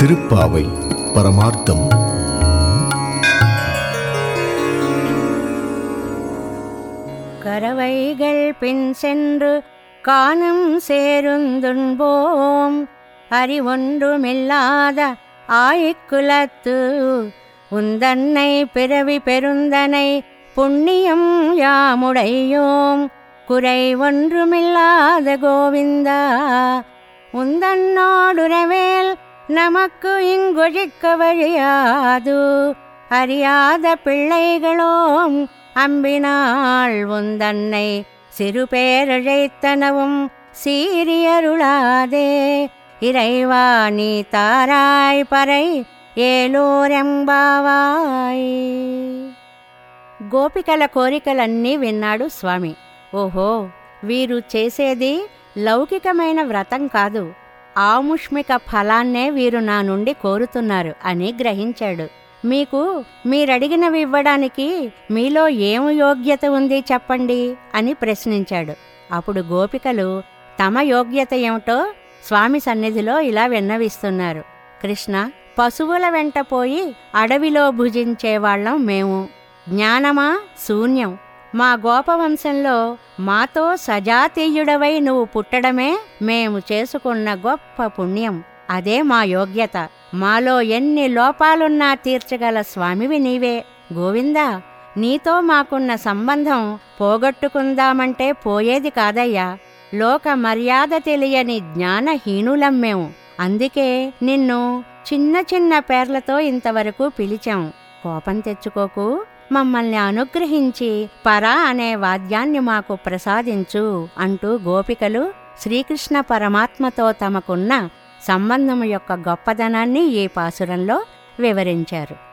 திருப்பாவை பரமார்த்தம். கரவைகள் பின் சென்று காணும் சேருந்துண்போம். அறிவொன்றுமில்லாத ஆய்க்குலத்து உந்தன்னை பிறவி பெருந்தனை புண்ணியம் யாமுடையோம். குறை ஒன்றுமில்லாத கோவிந்தா உந்தன்னோடுறவேல் நமக்கு இங்கொழிக்க வழியாது அறியாத பிள்ளைகளோம் அம்பினாள் உந்தன்னை சிறு பேரழைத்தனவும் சீரியருளாதே இறைவா நீ தாராய் பறை ఏలూరెంబావాయ్ గోపికల కోరికలన్నీ విన్నాడు స్వామి ఓహో వీరు చేసేది లౌకికమైన వ్రతం కాదు ఆముష్మిక ఫలాన్నే వీరు నా నుండి కోరుతున్నారు అని గ్రహించాడు. మీకు మీరడిగినవి ఇవ్వడానికి మీలో ఏం యోగ్యత ఉంది చెప్పండి అని ప్రశ్నించాడు. అప్పుడు గోపికలు తమ యోగ్యత ఏమిటో స్వామి సన్నిధిలో ఇలా విన్నవిస్తున్నారు. కృష్ణ పశువుల వెంట పోయి అడవిలో భుజించేవాళ్ళం మేము. జ్ఞానమా? శూన్యం. మా గోపవంశంలో మాతో సజాతీయుడవై నువ్వు పుట్టడమే మేము చేసుకున్న గొప్ప పుణ్యం. అదే మా యోగ్యత. మాలో ఎన్ని లోపాలున్నా తీర్చగల స్వామివి నీవే. గోవిందా నీతో మాకున్న సంబంధం పోగొట్టుకుందామంటే పోయేది కాదయ్యా. లోక మర్యాద తెలియని జ్ఞానహీనులం మేము అందుకే నిన్ను చిన్న చిన్న పేర్లతో ఇంతవరకు పిలిచాం. కోపం తెచ్చుకోకు. మమ్మల్ని అనుగ్రహించి పరా అనే వాద్యాన్ని మాకు ప్రసాదించు అంటూ గోపికలు శ్రీకృష్ణ పరమాత్మతో తమకున్న సంబంధం యొక్క గొప్పదనాన్ని ఈ పాసురంలో వివరించారు.